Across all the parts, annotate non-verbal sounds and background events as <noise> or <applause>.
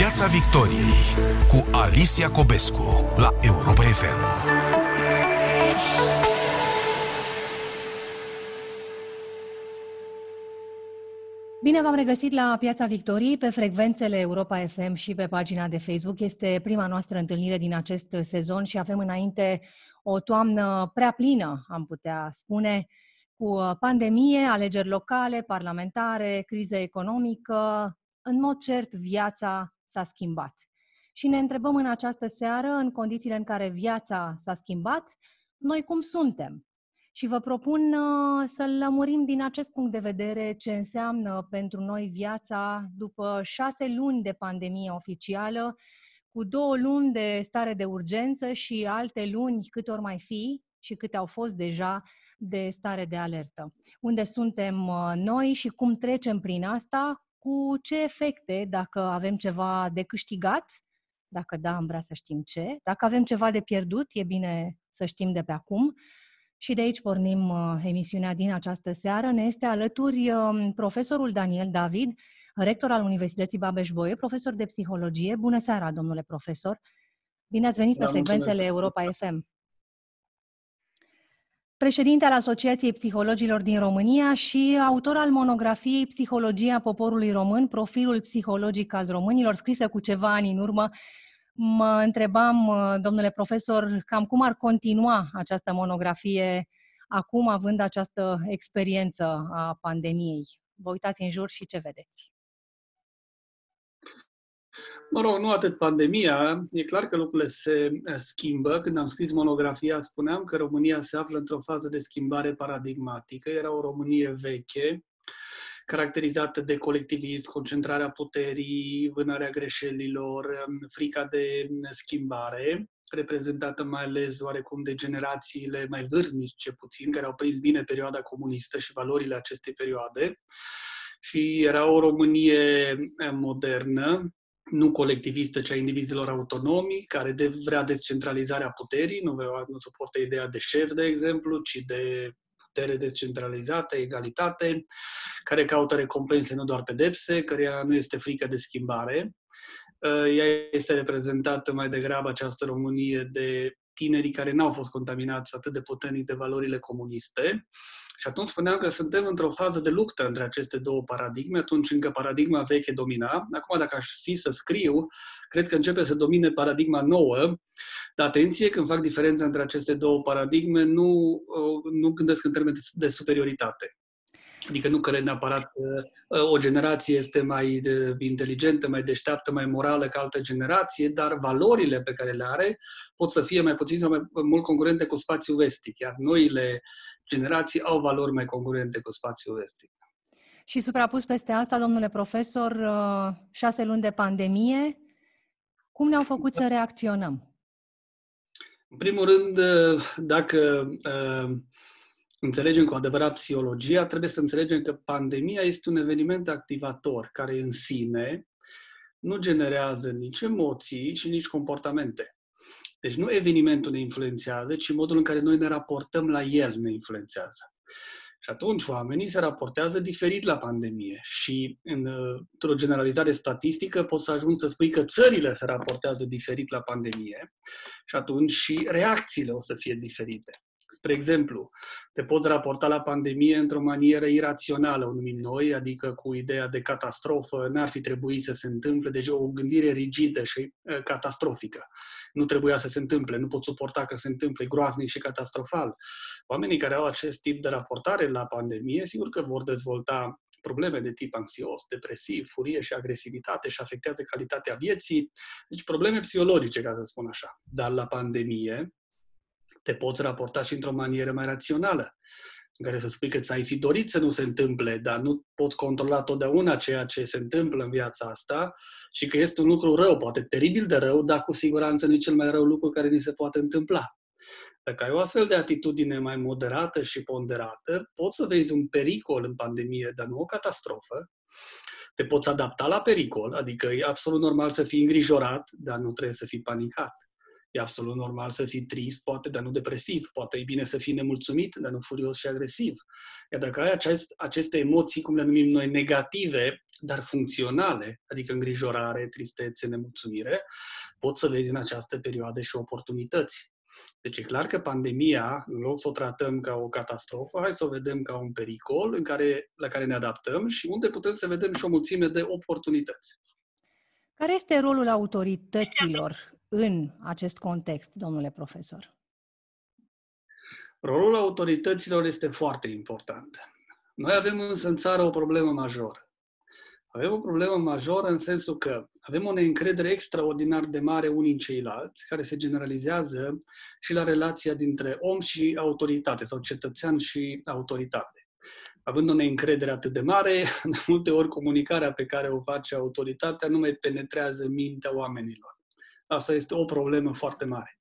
Piața Victoriei cu Alicia Cobescu la Europa FM. Bine v-am regăsit la Piața Victoriei pe frecvențele Europa FM și pe pagina de Facebook. Este prima noastră întâlnire din acest sezon și avem înainte o toamnă prea plină, am putea spune, cu pandemie, alegeri locale, parlamentare, criză economică. În mod cert, viața s-a schimbat. Și ne întrebăm în această seară, în condițiile în care viața s-a schimbat, noi cum suntem? Și vă propun uh, să lămurim din acest punct de vedere ce înseamnă pentru noi viața după șase luni de pandemie oficială, cu două luni de stare de urgență și alte luni cât ori mai fi și câte au fost deja de stare de alertă. Unde suntem uh, noi și cum trecem prin asta, cu ce efecte, dacă avem ceva de câștigat, dacă da, am vrea să știm ce, dacă avem ceva de pierdut, e bine să știm de pe acum. Și de aici pornim uh, emisiunea din această seară. Ne este alături uh, profesorul Daniel David, rector al Universității Babeș-Bolyai, profesor de psihologie. Bună seara, domnule profesor! Bine ați venit da, pe frecvențele Europa FM președinte al Asociației Psihologilor din România și autor al monografiei Psihologia poporului român, profilul psihologic al românilor, scrisă cu ceva ani în urmă. Mă întrebam, domnule profesor, cam cum ar continua această monografie acum, având această experiență a pandemiei. Vă uitați în jur și ce vedeți? Mă rog, nu atât pandemia, e clar că lucrurile se eh, schimbă. Când am scris monografia, spuneam că România se află într-o fază de schimbare paradigmatică. Era o Românie veche, caracterizată de colectivism, concentrarea puterii, vânarea greșelilor, frica de schimbare, reprezentată mai ales oarecum de generațiile mai vârstnice puțin, care au prins bine perioada comunistă și valorile acestei perioade. Și era o Românie eh, modernă, nu colectivistă, ci a indivizilor autonomi, care de, vrea descentralizarea puterii, nu, vrea, nu suportă ideea de șef, de exemplu, ci de putere descentralizată, egalitate, care caută recompense, nu doar pedepse, care nu este frică de schimbare. Uh, ea este reprezentată mai degrabă această Românie de tinerii care n-au fost contaminați atât de puternic de valorile comuniste. Și atunci spuneam că suntem într-o fază de luptă între aceste două paradigme, atunci încă paradigma veche domina. Acum, dacă aș fi să scriu, cred că începe să domine paradigma nouă, dar atenție, când fac diferența între aceste două paradigme, nu, nu gândesc în termeni de superioritate. Adică nu cred neapărat că uh, o generație este mai inteligentă, mai deșteaptă, mai morală ca altă generație, dar valorile pe care le are pot să fie mai puțin sau mai mult concurente cu spațiul vestic. Iar noile generații au valori mai concurente cu spațiul vestic. Și suprapus peste asta, domnule profesor, uh, șase luni de pandemie, cum ne-au făcut să reacționăm? În primul rând, uh, dacă înțelegem cu adevărat psihologia, trebuie să înțelegem că pandemia este un eveniment activator care în sine nu generează nici emoții și nici comportamente. Deci nu evenimentul ne influențează, ci modul în care noi ne raportăm la el ne influențează. Și atunci oamenii se raportează diferit la pandemie și într-o generalizare statistică poți să ajungi să spui că țările se raportează diferit la pandemie și atunci și reacțiile o să fie diferite. Spre exemplu, te poți raporta la pandemie într-o manieră irațională, o numim noi, adică cu ideea de catastrofă, n-ar fi trebuit să se întâmple, deci o gândire rigidă și uh, catastrofică. Nu trebuia să se întâmple, nu pot suporta că se întâmple groaznic și catastrofal. Oamenii care au acest tip de raportare la pandemie, sigur că vor dezvolta probleme de tip anxios, depresiv, furie și agresivitate și afectează calitatea vieții, deci probleme psihologice, ca să spun așa. Dar la pandemie, te poți raporta și într-o manieră mai rațională, în care să spui că ți-ai fi dorit să nu se întâmple, dar nu poți controla totdeauna ceea ce se întâmplă în viața asta și că este un lucru rău, poate teribil de rău, dar cu siguranță nu e cel mai rău lucru care ni se poate întâmpla. Dacă ai o astfel de atitudine mai moderată și ponderată, poți să vezi un pericol în pandemie, dar nu o catastrofă. Te poți adapta la pericol, adică e absolut normal să fii îngrijorat, dar nu trebuie să fii panicat. E absolut normal să fii trist, poate, dar nu depresiv. Poate e bine să fii nemulțumit, dar nu furios și agresiv. Iar dacă ai acest, aceste emoții, cum le numim noi, negative, dar funcționale, adică îngrijorare, tristețe, nemulțumire, poți să vezi în această perioadă și oportunități. Deci e clar că pandemia, în loc să o tratăm ca o catastrofă, hai să o vedem ca un pericol în care, la care ne adaptăm și unde putem să vedem și o mulțime de oportunități. Care este rolul autorităților în acest context, domnule profesor? Rolul autorităților este foarte important. Noi avem însă în țară o problemă majoră. Avem o problemă majoră în sensul că avem o neîncredere extraordinar de mare unii în ceilalți, care se generalizează și la relația dintre om și autoritate sau cetățean și autoritate. Având o neîncredere atât de mare, de multe ori comunicarea pe care o face autoritatea nu mai penetrează mintea oamenilor. Asta este o problemă foarte mare.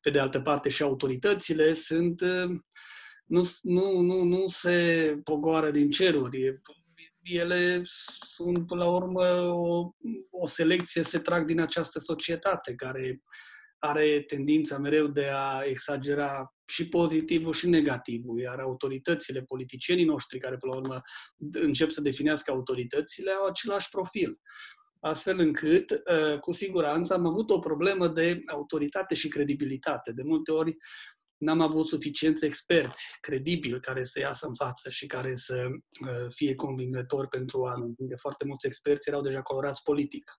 Pe de altă parte, și autoritățile sunt nu, nu, nu, nu se pogoară din ceruri ele sunt, până la urmă, o, o selecție, se trag din această societate care are tendința mereu de a exagera și pozitivul și negativul, iar autoritățile, politicienii noștri, care până la urmă încep să definească autoritățile, au același profil. Astfel încât, uh, cu siguranță, am avut o problemă de autoritate și credibilitate. De multe ori, n-am avut suficienți experți credibili care să iasă în față și care să uh, fie convingători pentru oameni. De foarte mulți experți erau deja colorați politic.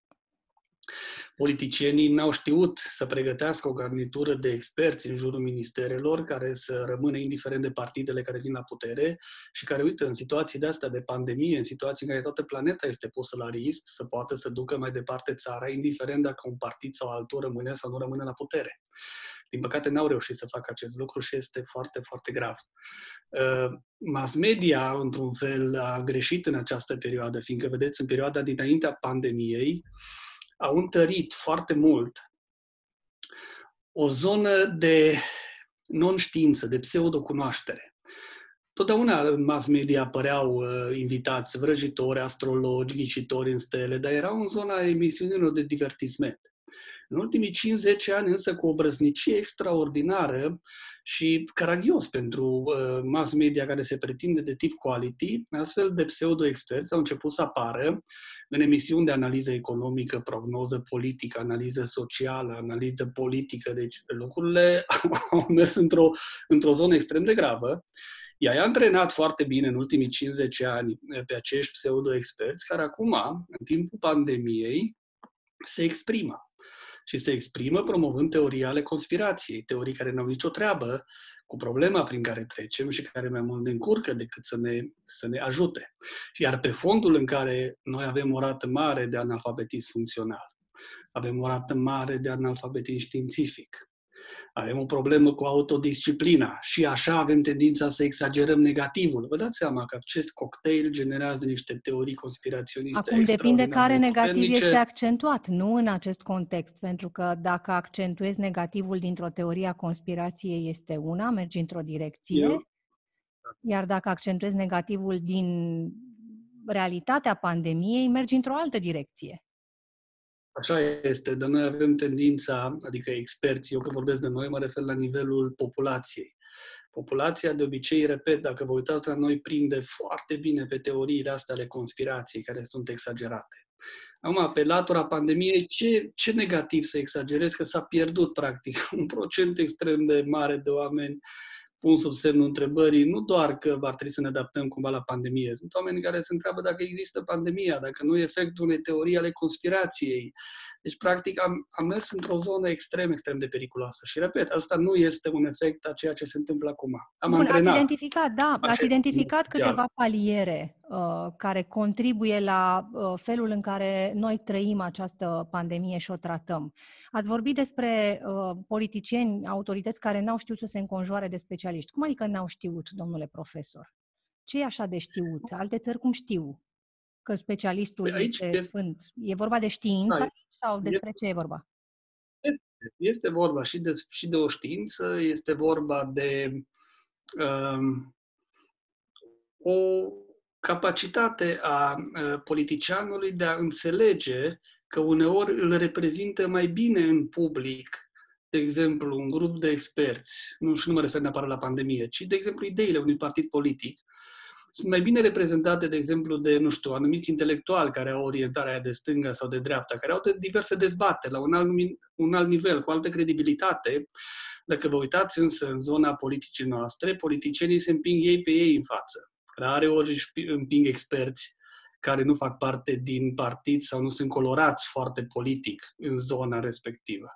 Politicienii n-au știut să pregătească o garnitură de experți în jurul ministerelor care să rămână indiferent de partidele care vin la putere și care, uite, în situații de astea de pandemie, în situații în care toată planeta este pusă la risc, să poată să ducă mai departe țara, indiferent dacă un partid sau altul rămâne sau nu rămâne la putere. Din păcate, n-au reușit să facă acest lucru și este foarte, foarte grav. Uh, mass media, într-un fel, a greșit în această perioadă, fiindcă, vedeți, în perioada dinaintea pandemiei, au întărit foarte mult o zonă de non-știință, de pseudocunoaștere. Totdeauna în mass media apăreau uh, invitați vrăjitori, astrologi, ghicitori în stele, dar erau în zona emisiunilor de divertisment. În ultimii 50 ani, însă, cu o brăznicie extraordinară și caragios pentru uh, mass media care se pretinde de tip quality, astfel de pseudo-experți au început să apară în emisiuni de analiză economică, prognoză politică, analiză socială, analiză politică. Deci lucrurile <laughs> au mers într-o, într-o zonă extrem de gravă. Ea i-a antrenat foarte bine în ultimii 50 ani pe acești pseudo-experți care acum, în timpul pandemiei, se exprimă și se exprimă promovând teorii ale conspirației, teorii care nu au nicio treabă cu problema prin care trecem și care mai mult ne încurcă decât să ne, să ne ajute. Iar pe fondul în care noi avem o rată mare de analfabetism funcțional, avem o rată mare de analfabetism științific, avem o problemă cu autodisciplina și așa avem tendința să exagerăm negativul. Vă dați seama că acest cocktail generează niște teorii conspiraționiste Acum depinde care negativ este accentuat, nu în acest context, pentru că dacă accentuezi negativul dintr-o teorie a conspirației este una, mergi într-o direcție, Eu... iar dacă accentuezi negativul din realitatea pandemiei, mergi într-o altă direcție. Așa este, dar noi avem tendința, adică experții, eu când vorbesc de noi, mă refer la nivelul populației. Populația, de obicei, repet, dacă vă uitați la noi, prinde foarte bine pe teoriile astea ale conspirației, care sunt exagerate. Acum, pe latura pandemiei, ce, ce negativ să exagerez că s-a pierdut, practic, <laughs> un procent extrem de mare de oameni uh, pun sub semnul întrebării nu doar că va trebui să ne adaptăm cumva la pandemie. Sunt oameni care se întreabă dacă există pandemia, dacă nu e efectul unei teorii ale conspirației. Deci, practic, am, am mers într-o zonă extrem, extrem de periculoasă. Și, repet, asta nu este un efect a ceea ce se întâmplă acum. Am Bun, antrenat. ați identificat, da, ați identificat câteva paliere uh, care contribuie la uh, felul în care noi trăim această pandemie și o tratăm. Ați vorbit despre uh, politicieni, autorități care n-au știut să se înconjoare de specialiști. Cum adică n-au știut, domnule profesor? Ce e așa de știut? Alte țări cum știu? Că specialistul păi este, este sfânt. E vorba de știință da, sau despre este, ce e vorba? Este vorba și de, și de o știință, este vorba de um, o capacitate a uh, politicianului de a înțelege că uneori îl reprezintă mai bine în public de exemplu, un grup de experți, nu, și nu mă refer neapărat la pandemie, ci, de exemplu, ideile unui partid politic, sunt mai bine reprezentate, de exemplu, de, nu știu, anumiți intelectuali care au orientarea de stânga sau de dreapta, care au de diverse dezbateri la un alt, un alt nivel, cu altă credibilitate. Dacă vă uitați însă în zona politicii noastre, politicienii se împing ei pe ei în față. Rare ori își împing experți care nu fac parte din partid sau nu sunt colorați foarte politic în zona respectivă.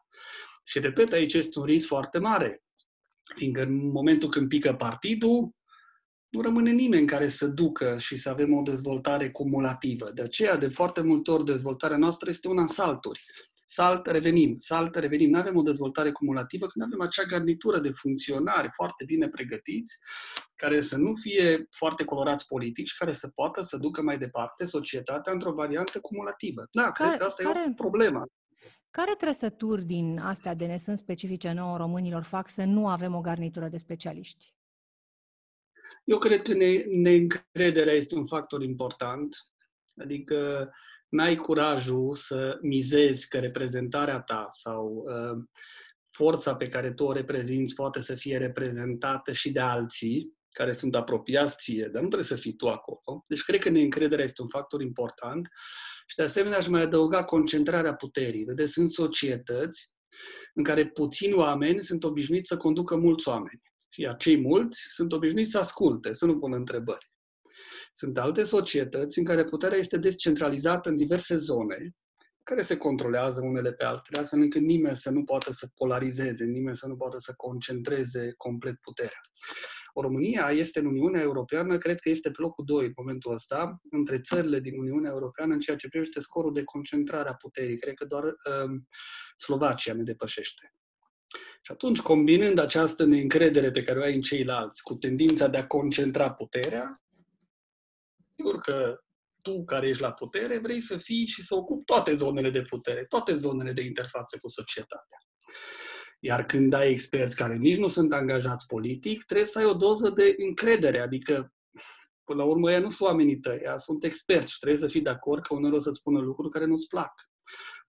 Și repet, aici este un risc foarte mare, fiindcă în momentul când pică partidul, nu rămâne nimeni care să ducă și să avem o dezvoltare cumulativă. De aceea, de foarte multe ori, dezvoltarea noastră este una în salturi. Salt, revenim, salt, revenim. Nu avem o dezvoltare cumulativă când avem acea garnitură de funcționari foarte bine pregătiți, care să nu fie foarte colorați politici, care să poată să ducă mai departe societatea într-o variantă cumulativă. Da, care, cred că asta care, e o problemă. Care trăsături din astea de ne sunt specifice nouă românilor fac să nu avem o garnitură de specialiști? Eu cred că ne, neîncrederea este un factor important. Adică n-ai curajul să mizezi că reprezentarea ta sau uh, forța pe care tu o reprezinți poate să fie reprezentată și de alții care sunt apropiați ție, dar nu trebuie să fii tu acolo. Deci cred că neîncrederea este un factor important și de asemenea aș mai adăuga concentrarea puterii. Vedeți, sunt societăți în care puțini oameni sunt obișnuiți să conducă mulți oameni. Și acei mulți sunt obișnuiți să asculte, să nu pună întrebări. Sunt alte societăți în care puterea este descentralizată în diverse zone, care se controlează unele pe altele, astfel încât nimeni să nu poată să polarizeze, nimeni să nu poată să concentreze complet puterea. O România este în Uniunea Europeană, cred că este pe locul 2 în momentul ăsta, între țările din Uniunea Europeană în ceea ce privește scorul de concentrare a puterii. Cred că doar uh, Slovacia ne depășește. Și atunci, combinând această neîncredere pe care o ai în ceilalți cu tendința de a concentra puterea, sigur că tu care ești la putere vrei să fii și să ocupi toate zonele de putere, toate zonele de interfață cu societatea. Iar când ai experți care nici nu sunt angajați politic, trebuie să ai o doză de încredere, adică Până la urmă, ea nu sunt oamenii tăi, ea sunt experți și trebuie să fii de acord că uneori o să-ți spună lucruri care nu-ți plac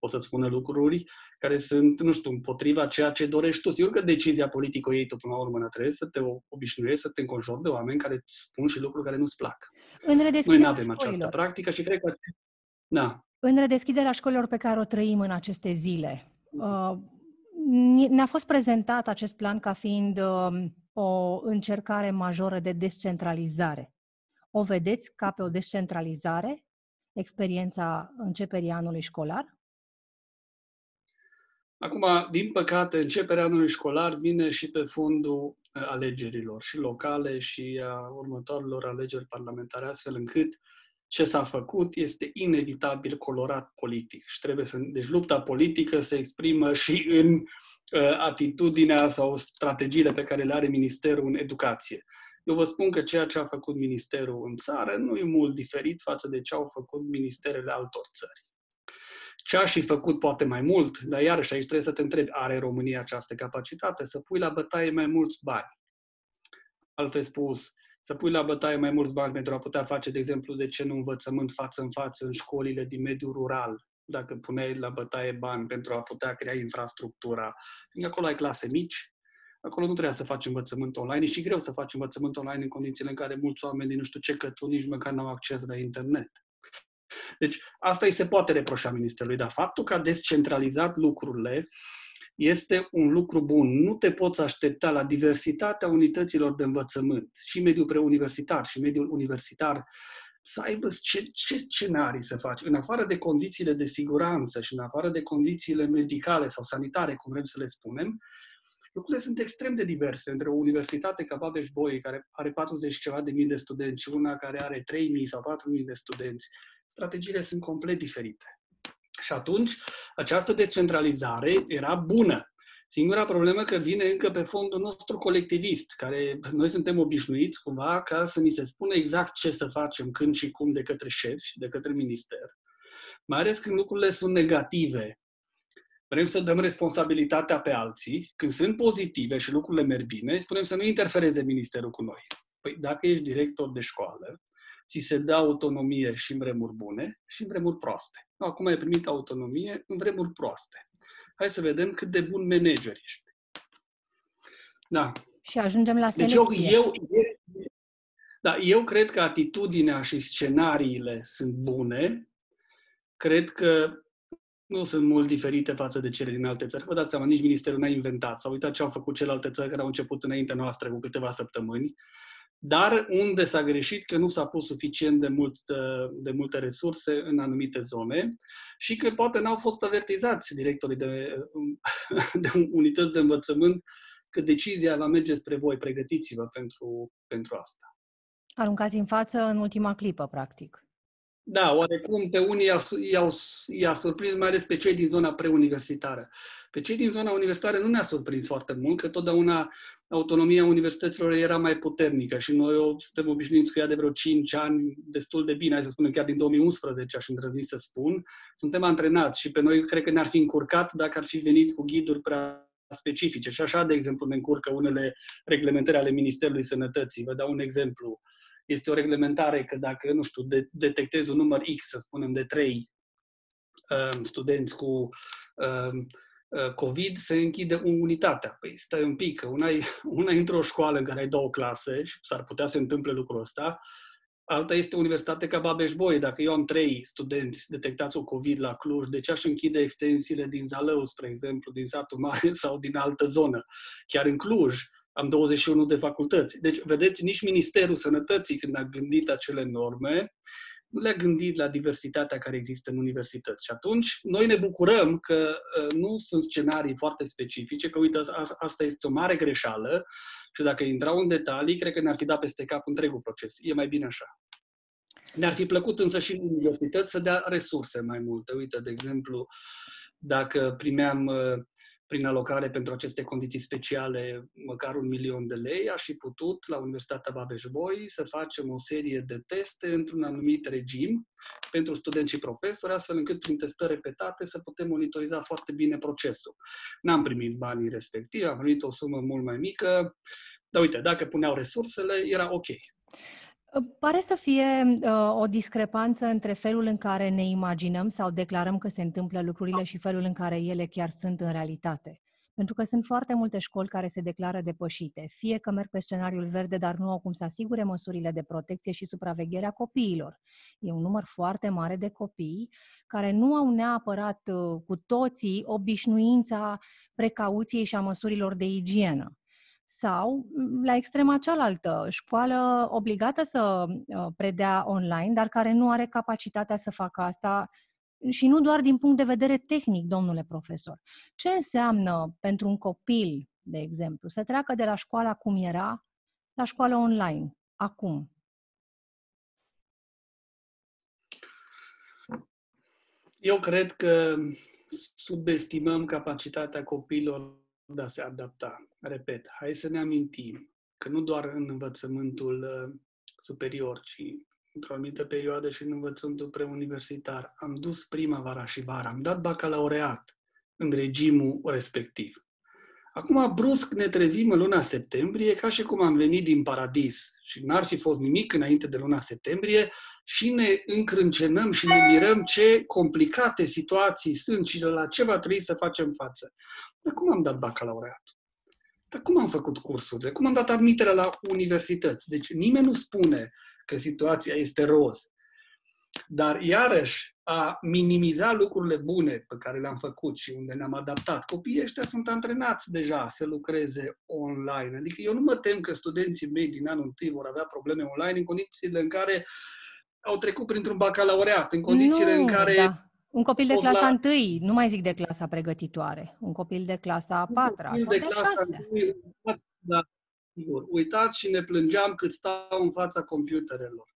o să-ți spună lucruri care sunt, nu știu, împotriva ceea ce dorești tu. Sigur că decizia politică o iei tu până la urmă, trebuie să te obișnuiești să te înconjori de oameni care îți spun și lucruri care nu-ți plac. În Noi nu avem această practică și cred că... Da. În redeschiderea școlilor pe care o trăim în aceste zile, uh, ne-a fost prezentat acest plan ca fiind uh, o încercare majoră de descentralizare. O vedeți ca pe o descentralizare? Experiența începerii anului școlar? Acum, din păcate, începerea anului școlar vine și pe fondul uh, alegerilor, și locale, și a următorilor alegeri parlamentare, astfel încât ce s-a făcut este inevitabil colorat politic. Și trebuie să, deci lupta politică se exprimă și în uh, atitudinea sau strategiile pe care le are Ministerul în educație. Eu vă spun că ceea ce a făcut Ministerul în țară nu e mult diferit față de ce au făcut ministerele altor țări. Ce aș fi făcut poate mai mult, dar iarăși aici trebuie să te întrebi, are România această capacitate să pui la bătaie mai mulți bani? Altfel spus, să pui la bătaie mai mulți bani pentru a putea face, de exemplu, de ce nu învățământ față în față în școlile din mediul rural, dacă puneai la bătaie bani pentru a putea crea infrastructura. Acolo ai clase mici, acolo nu trebuia să faci învățământ online, e și greu să faci învățământ online în condițiile în care mulți oameni nu știu ce cături nici măcar n-au acces la internet. Deci asta îi se poate reproșa Ministerului, dar faptul că a descentralizat lucrurile este un lucru bun. Nu te poți aștepta la diversitatea unităților de învățământ, și mediul preuniversitar, și mediul universitar, să aibă ce, ce scenarii să faci. În afară de condițiile de siguranță și în afară de condițiile medicale sau sanitare, cum vrem să le spunem, lucrurile sunt extrem de diverse între o universitate ca Babeș-Bolyai, care are 40 ceva de mii de studenți, și una care are 3.000 sau 4.000 de studenți strategiile sunt complet diferite. Și atunci, această descentralizare era bună. Singura problemă că vine încă pe fondul nostru colectivist, care noi suntem obișnuiți cumva ca să ni se spună exact ce să facem, când și cum de către șefi, de către minister. Mai ales când lucrurile sunt negative. Vrem să dăm responsabilitatea pe alții. Când sunt pozitive și lucrurile merg bine, spunem să nu interfereze ministerul cu noi. Păi dacă ești director de școală, ți se dă autonomie și în vremuri bune și în vremuri proaste. Acum ai primit autonomie în vremuri proaste. Hai să vedem cât de bun manager ești. Da. Și ajungem la selecție. Deci eu, eu, da, eu cred că atitudinea și scenariile sunt bune. Cred că nu sunt mult diferite față de cele din alte țări. Vă dați seama, nici Ministerul n-a inventat. S-a uitat ce au făcut celelalte țări care au început înainte noastră cu câteva săptămâni. Dar unde s-a greșit că nu s-a pus suficient de, mult, de multe resurse în anumite zone și că poate n-au fost avertizați directorii de, de unități de învățământ că decizia va merge spre voi, pregătiți-vă pentru, pentru asta. Aruncați în față în ultima clipă, practic. Da, oarecum pe unii i-au, i-a surprins, mai ales pe cei din zona preuniversitară. Pe cei din zona universitară nu ne-a surprins foarte mult, că totdeauna autonomia universităților era mai puternică și noi suntem obișnuiți cu ea de vreo 5 ani destul de bine, hai să spunem chiar din 2011, aș îndrăzni să spun. Suntem antrenați și pe noi cred că ne-ar fi încurcat dacă ar fi venit cu ghiduri prea specifice. Și așa, de exemplu, ne încurcă unele reglementări ale Ministerului Sănătății. Vă dau un exemplu este o reglementare că dacă, nu știu, de, detectezi un număr X, să spunem, de 3 uh, studenți cu uh, uh, COVID, se închide unitatea. Păi stai un pic, că una, <laughs> una într-o școală în care ai două clase și s-ar putea să întâmple lucrul ăsta, alta este o universitate ca Babeș-Bolyai. Dacă eu am trei studenți detectați cu COVID la Cluj, de ce aș închide extensiile din Zalău, spre exemplu, din satul mare <laughs> sau din altă zonă? Chiar în Cluj, am 21 de facultăți. Deci, vedeți, nici Ministerul Sănătății, când a gândit acele norme, nu le-a gândit la diversitatea care există în universități. Și atunci, noi ne bucurăm că uh, nu sunt scenarii foarte specifice, că, uite, asta este o mare greșeală și dacă intrau în detalii, cred că ne-ar fi dat peste cap întregul proces. E mai bine așa. Ne-ar fi plăcut însă și în universități să dea resurse mai multe. Uite, de exemplu, dacă primeam uh, prin alocare pentru aceste condiții speciale măcar un milion de lei, aș fi putut la Universitatea Babeș-Bolyai să facem o serie de teste într-un anumit regim pentru studenți și profesori, astfel încât prin testări repetate să putem monitoriza foarte bine procesul. N-am primit banii respectivi, am primit o sumă mult mai mică, dar uite, dacă puneau resursele, era ok. Pare să fie uh, o discrepanță între felul în care ne imaginăm sau declarăm că se întâmplă lucrurile și felul în care ele chiar sunt în realitate. Pentru că sunt foarte multe școli care se declară depășite, fie că merg pe scenariul verde, dar nu au cum să asigure măsurile de protecție și supraveghere a copiilor. E un număr foarte mare de copii care nu au neapărat uh, cu toții obișnuința precauției și a măsurilor de igienă sau, la extrema cealaltă, școală obligată să uh, predea online, dar care nu are capacitatea să facă asta și nu doar din punct de vedere tehnic, domnule profesor. Ce înseamnă pentru un copil, de exemplu, să treacă de la școala cum era la școală online, acum? Eu cred că subestimăm capacitatea copiilor de a se adapta. Repet, hai să ne amintim că nu doar în învățământul uh, superior, ci într-o anumită perioadă și în învățământul preuniversitar. Am dus primăvara și vara, am dat bacalaureat în regimul respectiv. Acum, brusc, ne trezim în luna septembrie, ca și cum am venit din paradis și n-ar fi fost nimic înainte de luna septembrie și ne încrâncenăm și ne mirăm ce complicate situații sunt și la ce va trebui să facem față. Dar cum am dat bacalaureat? Dar cum am făcut cursurile? Cum am dat admiterea la universități? Deci nimeni nu spune că situația este roz. Dar iarăși a minimiza lucrurile bune pe care le-am făcut și unde ne-am adaptat. Copiii ăștia sunt antrenați deja să lucreze online. Adică eu nu mă tem că studenții mei din anul întâi vor avea probleme online în condițiile în care au trecut printr-un bacalaureat, în condițiile nu, în care da. Un copil de clasa la... 1, nu mai zic de clasa pregătitoare, un copil de clasa a patra sau de, de clasa 6. uitați, da, sigur. Uitați și ne plângeam cât stau în fața computerelor,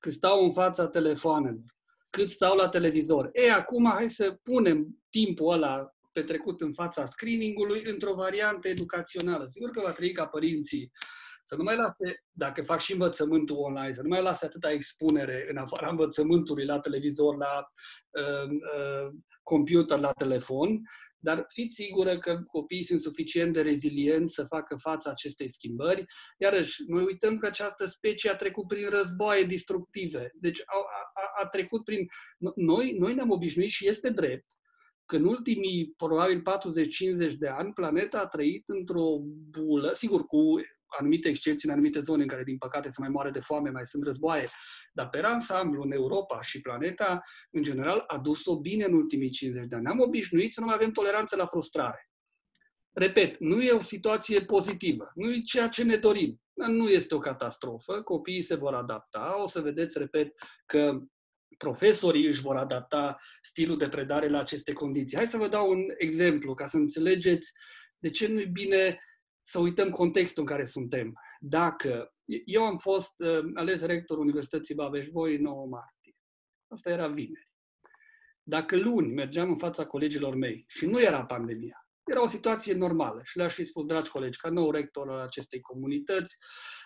cât stau în fața telefoanelor, cât stau la televizor. E, acum hai să punem timpul ăla petrecut în fața screeningului într-o variantă educațională. Sigur că va trebui ca părinții să nu mai lase, dacă fac și învățământul online, să nu mai lase atâta expunere în afara învățământului la televizor, la uh, uh, computer, la telefon, dar fiți sigură că copiii sunt suficient de rezilienți să facă față acestei schimbări. Iarăși, noi uităm că această specie a trecut prin războaie destructive. Deci a, a, a trecut prin... Noi, noi ne-am obișnuit și este drept că în ultimii probabil 40-50 de ani planeta a trăit într-o bulă, sigur cu anumite excepții în anumite zone în care, din păcate, se mai moare de foame, mai sunt războaie, dar pe ansamblu, în Europa și planeta, în general, a dus-o bine în ultimii 50 de ani. Am obișnuit să nu mai avem toleranță la frustrare. Repet, nu e o situație pozitivă, nu e ceea ce ne dorim. Nu este o catastrofă, copiii se vor adapta, o să vedeți, repet, că profesorii își vor adapta stilul de predare la aceste condiții. Hai să vă dau un exemplu ca să înțelegeți de ce nu e bine să uităm contextul în care suntem. Dacă eu am fost uh, ales rector Universității Babeș-Voi 9 martie, asta era vineri. Dacă luni mergeam în fața colegilor mei și nu era pandemia, era o situație normală și le-aș fi spus, dragi colegi, ca nou rector al acestei comunități,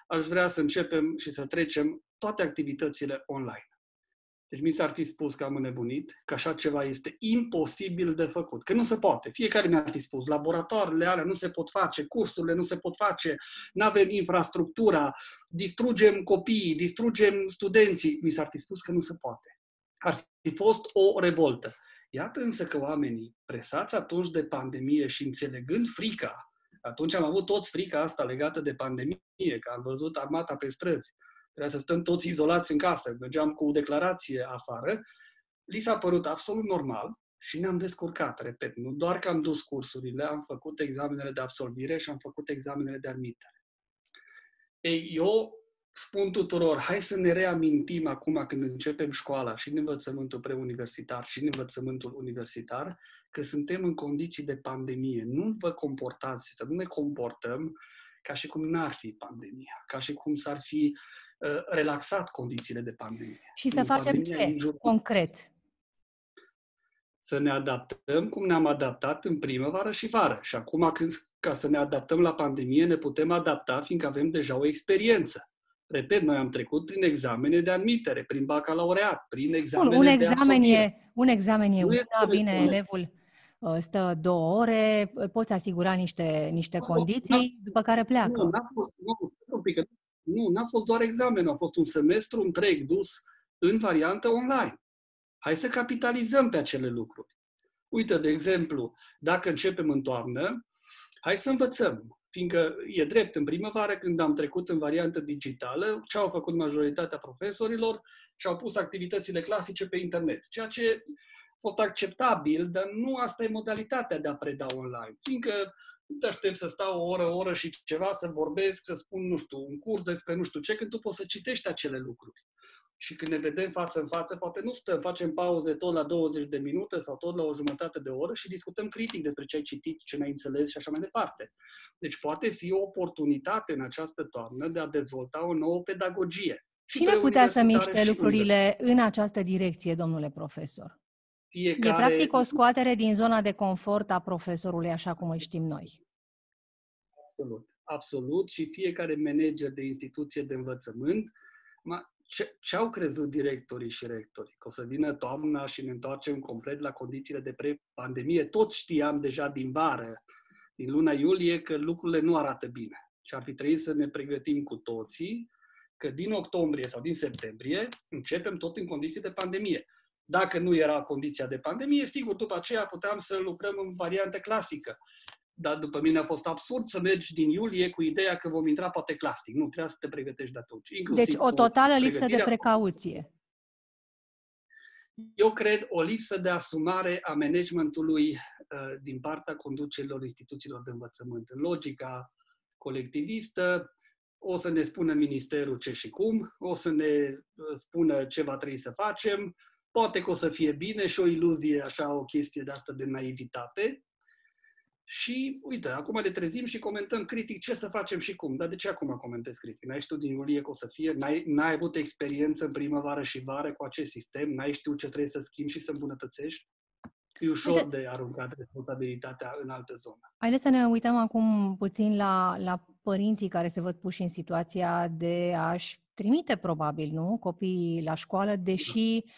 aș vrea să începem și să trecem toate activitățile online. Deci mi s-ar fi spus că am înnebunit, că așa ceva este imposibil de făcut, că nu se poate. Fiecare mi-ar fi spus, laboratoarele alea nu se pot face, cursurile nu se pot face, nu avem infrastructura, distrugem copiii, distrugem studenții. Mi s-ar fi spus că nu se poate. Ar fi fost o revoltă. Iată însă că oamenii, presați atunci de pandemie și înțelegând frica, atunci am avut toți frica asta legată de pandemie, că am văzut armata pe străzi, trebuia să stăm toți izolați în casă, mergeam cu o declarație afară, li s-a părut absolut normal și ne-am descurcat, repet, nu doar că am dus cursurile, am făcut examenele de absolvire și am făcut examenele de admitere. Ei, eu spun tuturor, hai să ne reamintim acum când începem școala și în învățământul preuniversitar și în învățământul universitar, că suntem în condiții de pandemie. Nu vă comportați, să nu ne comportăm ca și cum n-ar fi pandemia, ca și cum s-ar fi uh, relaxat condițiile de pandemie. Și să facem ce concret? Să ne adaptăm cum ne-am adaptat în primăvară și vară. Și acum, când, ca să ne adaptăm la pandemie, ne putem adapta, fiindcă avem deja o experiență. Repet, noi am trecut prin examene de admitere, prin bacalaureat, prin examene Bun, un examen de e, un examen e una, vine elevul, uh, stă două ore, poți asigura niște, niște nu, condiții, după care pleacă. Nu, n-a fost, nu, un pic, nu, n-a fost doar examenul, a fost un semestru întreg dus în variantă online. Hai să capitalizăm pe acele lucruri. Uite, de exemplu, dacă începem în toamnă, hai să învățăm fiindcă e drept, în primăvară, când am trecut în variantă digitală, ce au făcut majoritatea profesorilor și-au pus activitățile clasice pe internet, ceea ce a fost acceptabil, dar nu asta e modalitatea de a preda online, fiindcă nu te aștept să stau o oră, o oră și ceva, să vorbesc, să spun, nu știu, un curs despre nu știu ce, când tu poți să citești acele lucruri și când ne vedem față în față, poate nu stăm, facem pauze tot la 20 de minute sau tot la o jumătate de oră și discutăm critic despre ce ai citit, ce n-ai înțeles și așa mai departe. Deci poate fi o oportunitate în această toamnă de a dezvolta o nouă pedagogie. Cine putea să miște lucrurile în această direcție, domnule profesor? Fiecare... E practic o scoatere din zona de confort a profesorului, așa cum îl știm noi. Absolut. Absolut. Și fiecare manager de instituție de învățământ ce, ce au crezut directorii și rectorii? Că o să vină toamna și ne întoarcem complet la condițiile de pre-pandemie. Toți știam deja din vară, din luna iulie, că lucrurile nu arată bine. Și ar fi trebuit să ne pregătim cu toții că din octombrie sau din septembrie începem tot în condiții de pandemie. Dacă nu era condiția de pandemie, sigur, după aceea puteam să lucrăm în variantă clasică dar după mine a fost absurd să mergi din iulie cu ideea că vom intra poate clasic. Nu, trebuie să te pregătești de atunci. Deci o totală lipsă de precauție. Eu cred o lipsă de asumare a managementului uh, din partea conducerilor instituțiilor de învățământ. În logica colectivistă, o să ne spună ministerul ce și cum, o să ne uh, spună ce va trebui să facem, poate că o să fie bine și o iluzie, așa, o chestie de asta de naivitate, și uite, acum ne trezim și comentăm critic ce să facem și cum. Dar de ce acum comentez critic? N-ai știut din iulie că o să fie? N-ai, n-ai avut experiență în primăvară și vară cu acest sistem? N-ai știut ce trebuie să schimbi și să îmbunătățești? E ușor Uite. de aruncat responsabilitatea în altă zonă. Haideți să ne uităm acum puțin la, la părinții care se văd puși în situația de a-și trimite, probabil, nu, copiii la școală, deși da.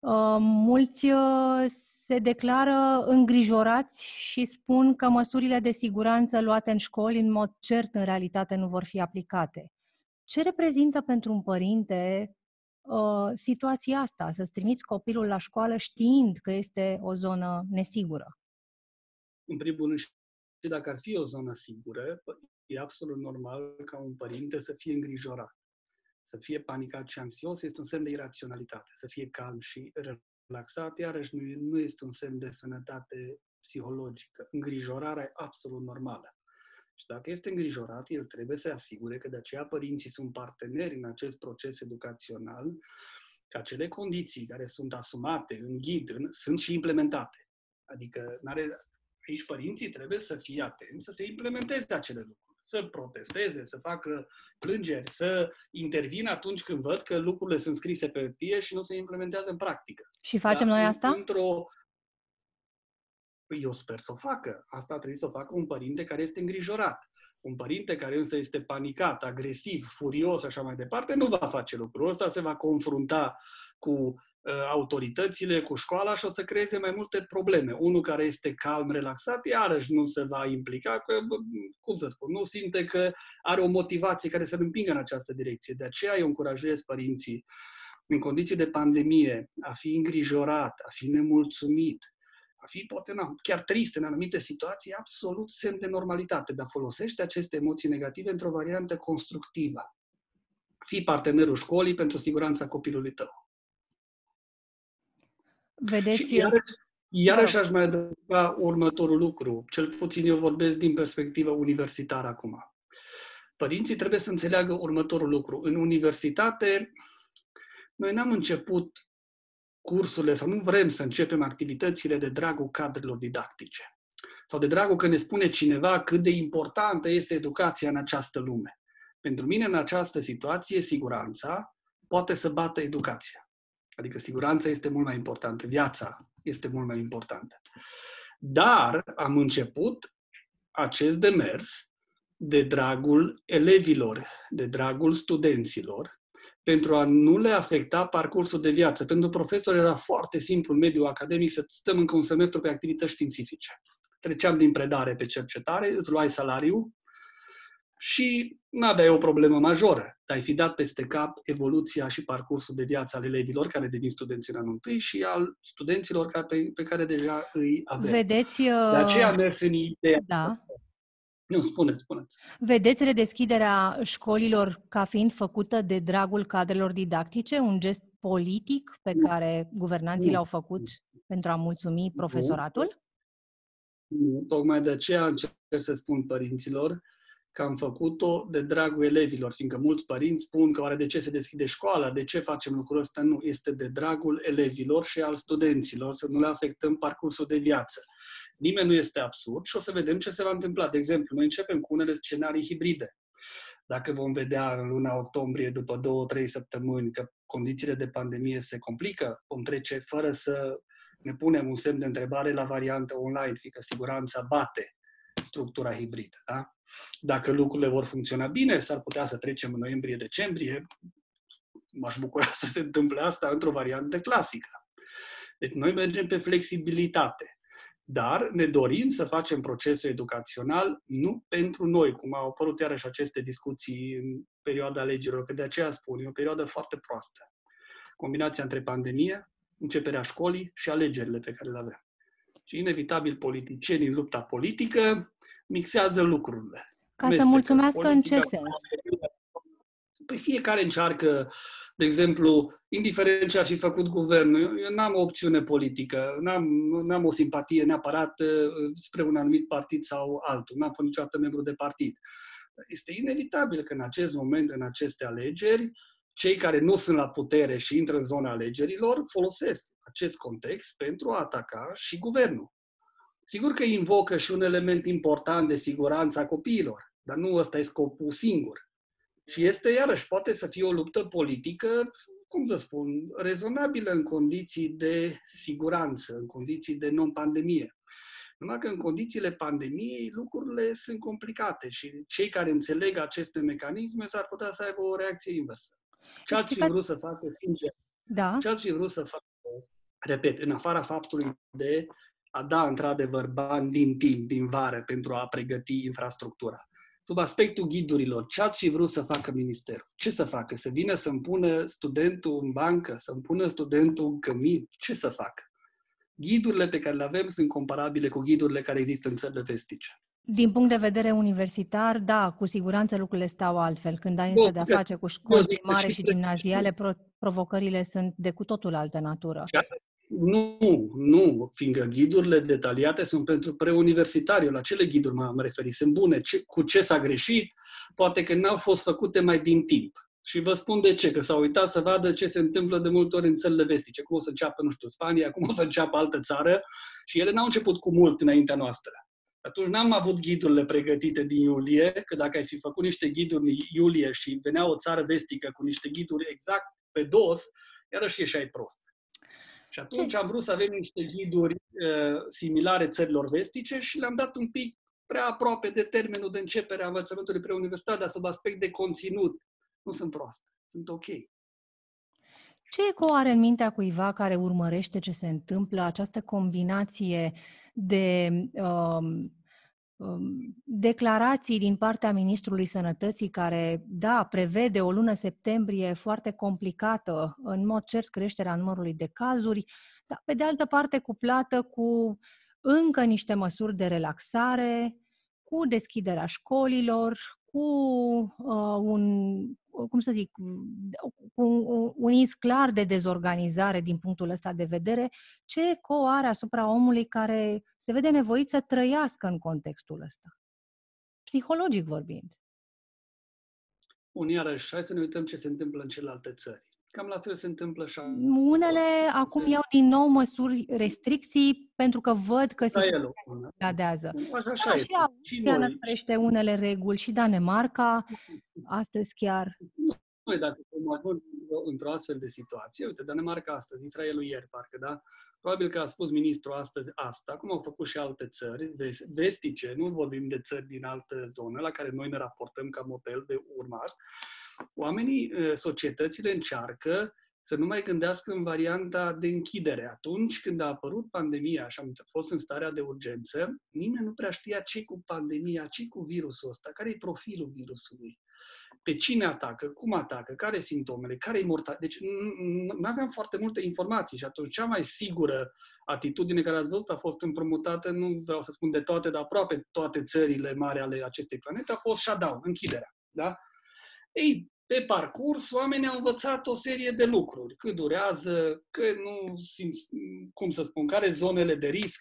Uh, mulți uh, se declară îngrijorați și spun că măsurile de siguranță luate în școli, în mod cert, în realitate nu vor fi aplicate. Ce reprezintă pentru un părinte uh, situația asta, să-ți trimiți copilul la școală știind că este o zonă nesigură? În primul rând, și dacă ar fi o zonă sigură, e absolut normal ca un părinte să fie îngrijorat. Să fie panicat și anxios este un semn de iraționalitate. Să fie calm și relaxat, iarăși nu, nu este un semn de sănătate psihologică. Îngrijorarea e absolut normală. Și dacă este îngrijorat, el trebuie să asigure că de aceea părinții sunt parteneri în acest proces educațional, că acele condiții care sunt asumate în ghid în, sunt și implementate. Adică n-are, aici părinții trebuie să fie atenți să se implementeze acele lucruri să protesteze, să facă plângeri, să intervină atunci când văd că lucrurile sunt scrise pe hârtie și nu se implementează în practică. Și facem Dar, noi asta? Într-o... Păi eu sper să o facă. Asta trebuie să o facă un părinte care este îngrijorat. Un părinte care însă este panicat, agresiv, furios, așa mai departe, nu va face lucrul ăsta, se va confrunta cu Uh, autoritățile, cu școala și o să creeze mai multe probleme. Unul care este calm, relaxat, iarăși nu se va implica, că, cum să spun, nu simte că are o motivație care să-l împingă în această direcție. De aceea eu încurajez părinții, în condiții de pandemie, a fi îngrijorat, a fi nemulțumit, a fi poate na, chiar trist în anumite situații, absolut semn de normalitate, dar folosește aceste emoții negative într-o variantă constructivă. Fii partenerul școlii pentru siguranța copilului tău. Vedeți? Și iarăși, iarăși da. aș mai adăuga următorul lucru. Cel puțin eu vorbesc din perspectivă universitară acum. Părinții trebuie să înțeleagă următorul lucru. În universitate, noi n-am început cursurile sau nu vrem să începem activitățile de dragul cadrelor didactice. Sau de dragul că ne spune cineva cât de importantă este educația în această lume. Pentru mine, în această situație, siguranța poate să bată educația. Adică siguranța este mult mai importantă, viața este mult mai importantă. Dar am început acest demers de dragul elevilor, de dragul studenților, pentru a nu le afecta parcursul de viață. Pentru profesor era foarte simplu în mediul academic să stăm încă un semestru pe activități științifice. Treceam din predare pe cercetare, îți luai salariu, și nu aveai o problemă majoră. Dar ai fi dat peste cap evoluția și parcursul de viață al elevilor care devin studenți în anul întâi și al studenților care, pe, pe care deja îi avem. Vedeți... De aceea am mers în ideea. Da. Nu, spuneți, spuneți. Vedeți redeschiderea școlilor ca fiind făcută de dragul cadrelor didactice, un gest politic pe care guvernanții l-au făcut pentru a mulțumi profesoratul? Nu, tocmai de aceea încerc să spun părinților că am făcut-o de dragul elevilor, fiindcă mulți părinți spun că oare de ce se deschide școala, de ce facem lucrul ăsta? Nu, este de dragul elevilor și al studenților, să nu le afectăm parcursul de viață. Nimeni nu este absurd și o să vedem ce se va întâmpla. De exemplu, noi începem cu unele scenarii hibride. Dacă vom vedea în luna octombrie, după două, trei săptămâni, că condițiile de pandemie se complică, vom trece fără să ne punem un semn de întrebare la variantă online, fiindcă siguranța bate structura hibridă. Da? Dacă lucrurile vor funcționa bine, s-ar putea să trecem în noiembrie-decembrie. M-aș bucura să se întâmple asta într-o variantă clasică. Deci noi mergem pe flexibilitate. Dar ne dorim să facem procesul educațional nu pentru noi, cum au apărut iarăși aceste discuții în perioada alegerilor, că de aceea spun, e o perioadă foarte proastă. Combinația între pandemie, începerea școlii și alegerile pe care le avem. Și inevitabil politicienii în lupta politică mixează lucrurile. Ca Mestecă. să mulțumească în ce sens? Păi fiecare încearcă, de exemplu, indiferent ce ar fi făcut guvernul, eu n-am o opțiune politică, n-am, n-am o simpatie neapărat uh, spre un anumit partid sau altul, n-am fost niciodată membru de partid. Este inevitabil că în acest moment, în aceste alegeri, cei care nu sunt la putere și intră în zona alegerilor folosesc acest context pentru a ataca și guvernul. Sigur că invocă și un element important de siguranță a copiilor, dar nu ăsta e scopul singur. Și este, iarăși, poate să fie o luptă politică, cum să spun, rezonabilă în condiții de siguranță, în condiții de non-pandemie. Numai că în condițiile pandemiei lucrurile sunt complicate și cei care înțeleg aceste mecanisme s-ar putea să aibă o reacție inversă. Ce ați fi vrut să facă, sincer? Da. Ce ați fi vrut să facă, repet, în afara faptului de a da într-adevăr bani din timp, din vară, pentru a pregăti infrastructura. sub aspectul ghidurilor, ce ați fi vrut să facă ministerul? Ce să facă? Să vină să-mi pună studentul în bancă, să-mi pună studentul în cămin? Ce să facă? Ghidurile pe care le avem sunt comparabile cu ghidurile care există în țările vestice. Din punct de vedere universitar, da, cu siguranță lucrurile stau altfel. Când ai însă de-a face cu școli primare și gimnaziale, provocările sunt de cu totul altă natură. Nu, nu, fiindcă ghidurile detaliate sunt pentru preuniversitari. La cele ghiduri m-am referit. Sunt bune. Ce, cu ce s-a greșit? Poate că n-au fost făcute mai din timp. Și vă spun de ce, că s-au uitat să vadă ce se întâmplă de multe ori în țările vestice, cum o să înceapă, nu știu, Spania, cum o să înceapă altă țară și ele n-au început cu mult înaintea noastră. Atunci n-am avut ghidurile pregătite din iulie, că dacă ai fi făcut niște ghiduri în iulie și venea o țară vestică cu niște ghiduri exact pe dos, iarăși ieșai prost. Și atunci am vrut să avem niște ghiduri uh, similare țărilor vestice și le-am dat un pic prea aproape de termenul de începere a învățământului preuniversitar, dar sub aspect de conținut. Nu sunt proaste, sunt ok. Ce eco are în mintea cuiva care urmărește ce se întâmplă, această combinație de um, um, declarații din partea Ministrului Sănătății care, da, prevede o lună septembrie foarte complicată, în mod cert creșterea numărului de cazuri, dar pe de altă parte cuplată cu încă niște măsuri de relaxare, cu deschiderea școlilor, cu uh, un, cum să zic, cu un, un ins clar de dezorganizare din punctul ăsta de vedere, ce eco are asupra omului care se vede nevoit să trăiască în contextul ăsta, psihologic vorbind. Bun, iarăși, hai să ne uităm ce se întâmplă în celelalte țări. Cam la fel se întâmplă și Unele acum iau din nou măsuri, restricții, pentru că văd că se gradează. Așa, așa da, și Austria năsprește unele reguli și Danemarca, astăzi chiar. Noi, dacă ajung într-o astfel de situație, uite, Danemarca astăzi, Israelul ieri, parcă, da? Probabil că a spus ministrul astăzi asta, cum au făcut și alte țări vestice, nu vorbim de țări din alte zone la care noi ne raportăm ca model de urmat, oamenii, societățile încearcă să nu mai gândească în varianta de închidere. Atunci când a apărut pandemia și am fost în starea de urgență, nimeni nu prea știa ce cu pandemia, ce cu virusul ăsta, care e profilul virusului, pe cine atacă, cum atacă, care sunt simptomele, care e mortal. Deci nu aveam foarte multe informații și atunci cea mai sigură atitudine care ați văzut a fost împrumutată, nu vreau să spun de toate, dar aproape toate țările mari ale acestei planete, a fost shutdown, închiderea. Da? Ei, pe parcurs, oamenii au învățat o serie de lucruri. Cât durează, că nu, cum să spun, care zonele de risc,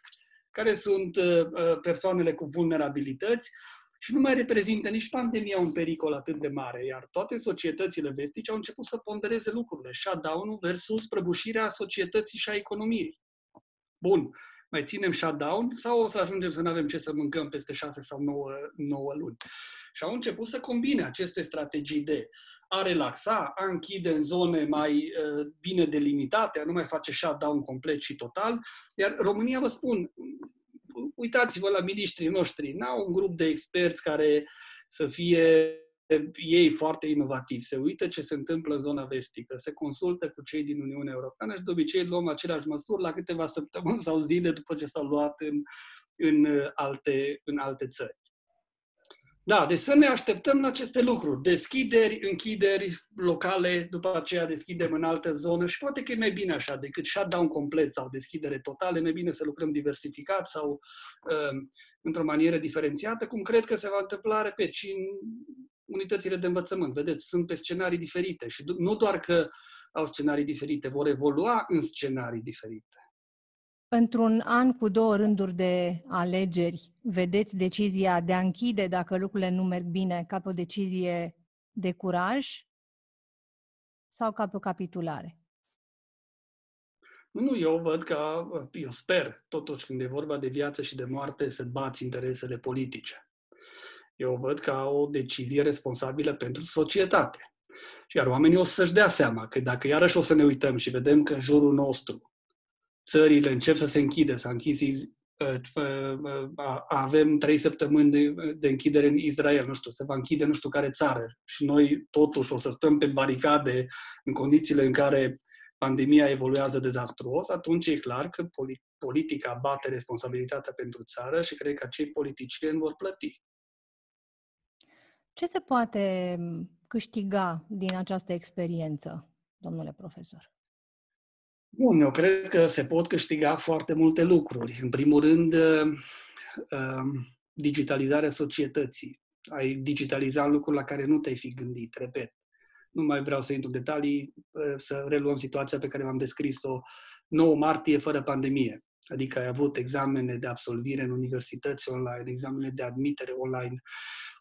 care sunt uh, uh, persoanele cu vulnerabilități și nu mai reprezintă nici pandemia un pericol atât de mare, iar toate societățile vestice au început să pondereze lucrurile, shutdown versus prăbușirea societății și a economiei. Bun, mai ținem shutdown sau o să ajungem să nu avem ce să mâncăm peste 6 sau 9, 9 luni? Și au început să combine aceste strategii de a relaxa, a închide în zone mai uh, bine delimitate, a nu mai face shutdown complet și total. Iar România, vă spun, uitați-vă la miniștrii noștri, n-au un grup de experți care să fie ei foarte inovativi. Se uită ce se întâmplă în zona vestică, se consultă cu cei din Uniunea Europeană și de obicei luăm aceleași măsuri la câteva săptămâni sau zile după ce s-au luat în, în, alte, în alte țări. Da, deci să ne așteptăm la aceste lucruri. Deschideri, închideri locale, după aceea deschidem în alte zone și poate că e mai bine așa decât shutdown complet sau deschidere totală. E mai bine să lucrăm diversificat sau uh, într-o manieră diferențiată, cum cred că se va întâmpla, repet, și în unitățile de învățământ. Vedeți, sunt pe scenarii diferite și nu doar că au scenarii diferite, vor evolua în scenarii diferite. Într-un an cu două rânduri de alegeri, vedeți decizia de a închide dacă lucrurile nu merg bine ca pe o decizie de curaj sau ca pe o capitulare? Nu, eu văd că, eu sper, totuși când e vorba de viață și de moarte, să bați interesele politice. Eu văd ca o decizie responsabilă pentru societate. Iar oamenii o să-și dea seama că dacă iarăși o să ne uităm și vedem că în jurul nostru țările încep să se închide, s-a închis uh, uh, avem trei săptămâni de, de închidere în Israel, nu știu, se va închide nu știu care țară și noi totuși o să stăm pe baricade în condițiile în care pandemia evoluează dezastruos, atunci e clar că politica bate responsabilitatea pentru țară și cred că acei politicieni vor plăti. Ce se poate câștiga din această experiență, domnule profesor? Bun, eu cred că se pot câștiga foarte multe lucruri. În primul rând, digitalizarea societății. Ai digitaliza lucruri la care nu te-ai fi gândit, repet. Nu mai vreau să intru în detalii, să reluăm situația pe care v-am descris-o 9 martie fără pandemie. Adică ai avut examene de absolvire în universități online, examene de admitere online, uh,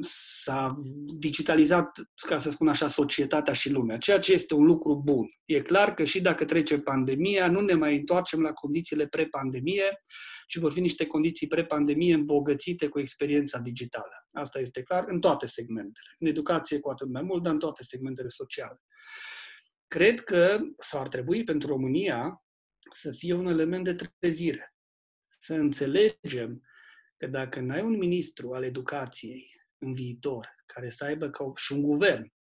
s-a digitalizat, ca să spun așa, societatea și lumea, ceea ce este un lucru bun. E clar că și dacă trece pandemia, nu ne mai întoarcem la condițiile pre-pandemie, ci vor fi niște condiții pre-pandemie îmbogățite cu experiența digitală. Asta este clar în toate segmentele. În educație cu atât mai mult, dar în toate segmentele sociale. Cred că, sau ar trebui pentru România, să fie un element de trezire. Să înțelegem că dacă n-ai un ministru al educației în viitor, care să aibă ca și un guvern,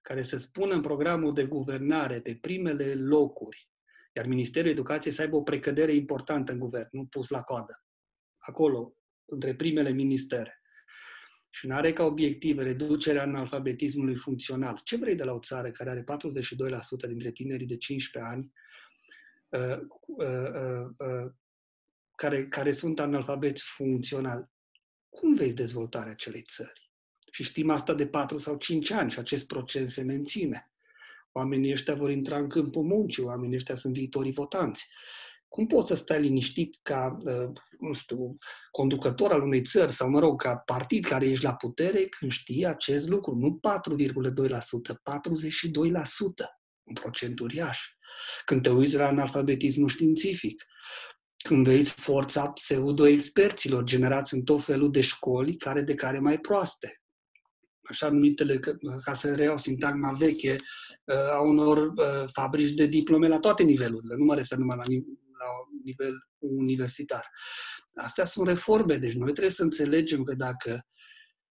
care să spună în programul de guvernare pe primele locuri, iar Ministerul Educației să aibă o precădere importantă în guvern, nu pus la coadă, acolo, între primele ministere, și nu are ca obiectiv reducerea analfabetismului funcțional. Ce vrei de la o țară care are 42% dintre tinerii de 15 ani Uh, uh, uh, care, care sunt analfabeți funcțional, cum vezi dezvoltarea acelei țări? Și știm asta de 4 sau 5 ani și acest proces se menține. Oamenii ăștia vor intra în câmpul muncii, oamenii ăștia sunt viitorii votanți. Cum poți să stai liniștit ca, nu știu, conducător al unei țări sau, mă rog, ca partid care ești la putere când știi acest lucru? Nu 4,2%, 42%, un procent uriaș. Când te uiți la analfabetismul științific, când vezi forța pseudo-experților generați în tot felul de școli, care de care mai proaste. Așa numitele, ca să reiau sintagma veche, uh, a unor uh, fabrici de diplome la toate nivelurile. Nu mă refer numai la, la nivel universitar. Astea sunt reforme, deci noi trebuie să înțelegem că dacă,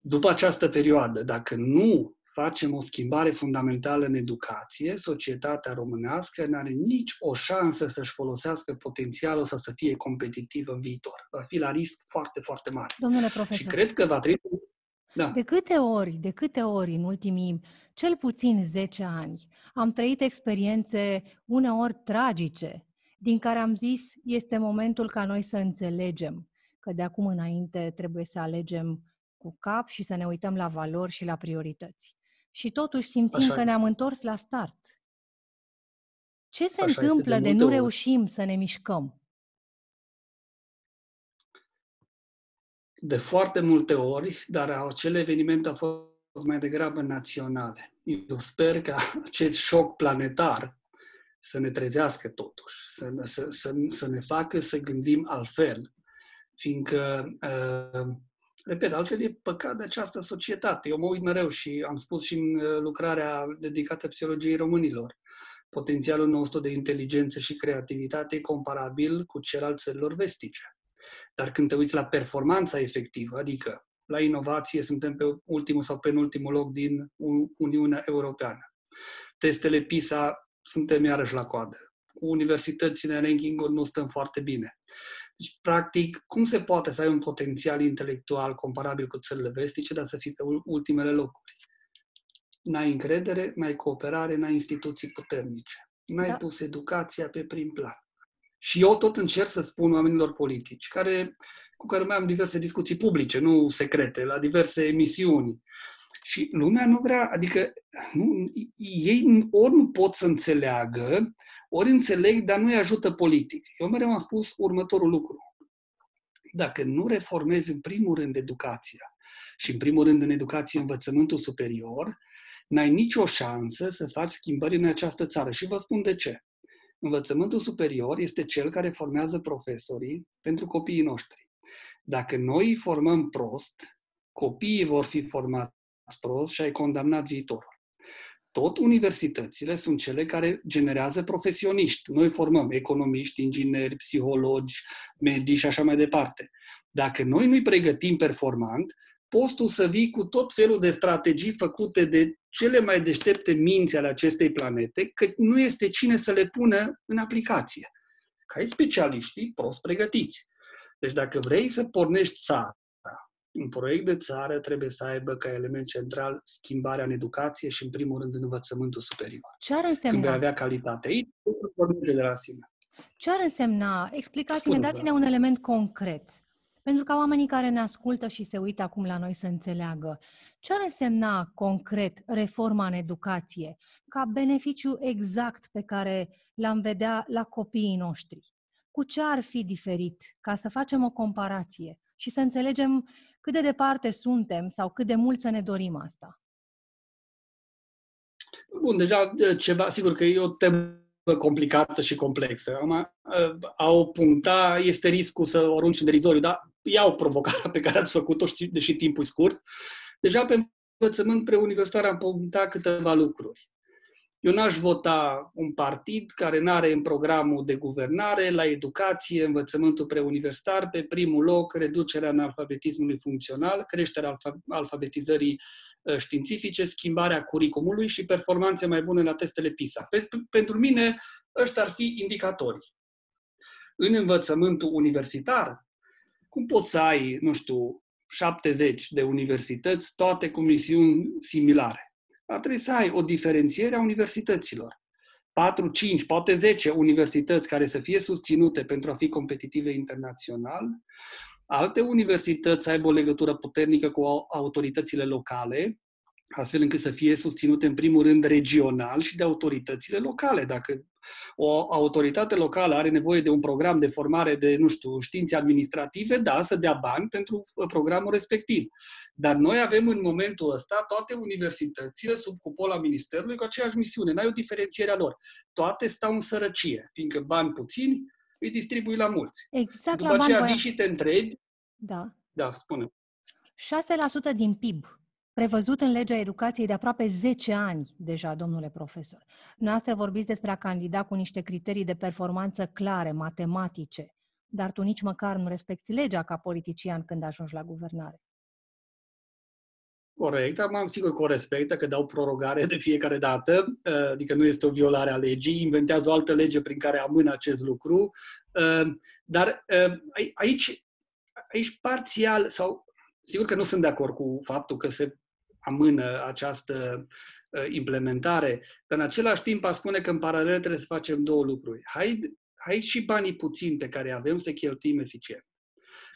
după această perioadă, dacă nu facem o schimbare fundamentală în educație, societatea românească nu are nici o șansă să-și folosească potențialul sau să fie competitivă în viitor. Va fi la risc foarte, foarte mare. Domnule profesor. Și cred că va trebui da. De câte ori, de câte ori în ultimii cel puțin 10 ani am trăit experiențe uneori tragice, din care am zis este momentul ca noi să înțelegem că de acum înainte trebuie să alegem cu cap și să ne uităm la valori și la priorități și totuși simțim Așa că ne-am întors la start. Ce se Așa întâmplă de, de nu ori. reușim să ne mișcăm? De foarte multe ori, dar acele evenimente au fost mai degrabă naționale. Eu sper că acest șoc planetar să ne trezească totuși, să, să, să, să ne facă să gândim altfel, fiindcă uh, Repet, altfel e păcat de această societate. Eu mă uit mereu și am spus și în uh, lucrarea dedicată psihologiei românilor. Potențialul nostru de inteligență și creativitate e comparabil cu cel al țărilor vestice. Dar când te uiți la performanța efectivă, adică la inovație, suntem pe ultimul sau penultimul loc din Uniunea Europeană. Testele PISA suntem iarăși la coadă. Universitățile în ranking nu stăm foarte bine. Deci, practic, cum se poate să ai un potențial intelectual comparabil cu țările vestice, dar să fii pe ultimele locuri? N-ai încredere, n-ai cooperare, n-ai instituții puternice. N-ai da. pus educația pe prim plan. Și eu tot încerc să spun oamenilor politici, care, cu care mai am diverse discuții publice, nu secrete, la diverse emisiuni. Și lumea nu vrea, adică nu, ei ori nu pot să înțeleagă, ori înțeleg, dar nu-i ajută politic. Eu mereu am spus următorul lucru. Dacă nu reformezi în primul rând educația și în primul rând în educație învățământul superior, n-ai nicio șansă să faci schimbări în această țară. Și vă spun de ce. Învățământul superior este cel care formează profesorii pentru copiii noștri. Dacă noi îi formăm prost, copiii vor fi formați prost și ai condamnat viitorul tot universitățile sunt cele care generează profesioniști. Noi formăm economiști, ingineri, psihologi, medici și așa mai departe. Dacă noi nu-i pregătim performant, postul să vii cu tot felul de strategii făcute de cele mai deștepte minți ale acestei planete, că nu este cine să le pună în aplicație. Ca ai specialiștii prost pregătiți. Deci dacă vrei să pornești țara un proiect de țară trebuie să aibă ca element central schimbarea în educație și, în primul rând, în învățământul superior. Ce ar însemna? Când vei avea calitate aici, pornește de la sine. Ce ar însemna? Explicați-ne, dați-ne un element concret. Pentru ca oamenii care ne ascultă și se uită acum la noi să înțeleagă, ce ar însemna concret reforma în educație ca beneficiu exact pe care l-am vedea la copiii noștri? Cu ce ar fi diferit ca să facem o comparație și să înțelegem cât de departe suntem sau cât de mult să ne dorim asta? Bun, deja ceva, sigur că e o temă complicată și complexă. Acum, a o puncta este riscul să o arunci în derizoriu, dar iau provocarea pe care ați făcut-o, deși timpul e scurt. Deja pe învățământ preuniversitar am punctat câteva lucruri. Eu n-aș vota un partid care nu are în programul de guvernare, la educație, învățământul preuniversitar, pe primul loc reducerea analfabetismului funcțional, creșterea alfabetizării uh, științifice, schimbarea curicumului și performanțe mai bune la testele PISA. Pentru mine, ăștia ar fi indicatorii. În învățământul universitar, cum poți să ai, nu știu, 70 de universități, toate cu misiuni similare? Ar trebui să ai o diferențiere a universităților. 4, 5, poate 10 universități care să fie susținute pentru a fi competitive internațional, alte universități să aibă o legătură puternică cu autoritățile locale, astfel încât să fie susținute în primul rând regional și de autoritățile locale. Dacă o autoritate locală are nevoie de un program de formare de, nu știu, științe administrative, da, să dea bani pentru uh, programul respectiv. Dar noi avem în momentul ăsta toate universitățile sub cupola Ministerului cu aceeași misiune. N-ai o diferențiere a lor. Toate stau în sărăcie, fiindcă bani puțini îi distribui la mulți. Exact După la aceea bani vii și te întrebi. Da. Da, spune. 6% din PIB prevăzut în legea educației de aproape 10 ani deja, domnule profesor. Noastră vorbiți despre a candida cu niște criterii de performanță clare, matematice, dar tu nici măcar nu respecti legea ca politician când ajungi la guvernare. Corect, am sigur că o respectă, că dau prorogare de fiecare dată, adică nu este o violare a legii, inventează o altă lege prin care amână acest lucru, dar aici, aici parțial, sau sigur că nu sunt de acord cu faptul că se amână această uh, implementare, dar în același timp a spune că în paralel trebuie să facem două lucruri. Hai, hai și banii puțini pe care avem să cheltuim eficient.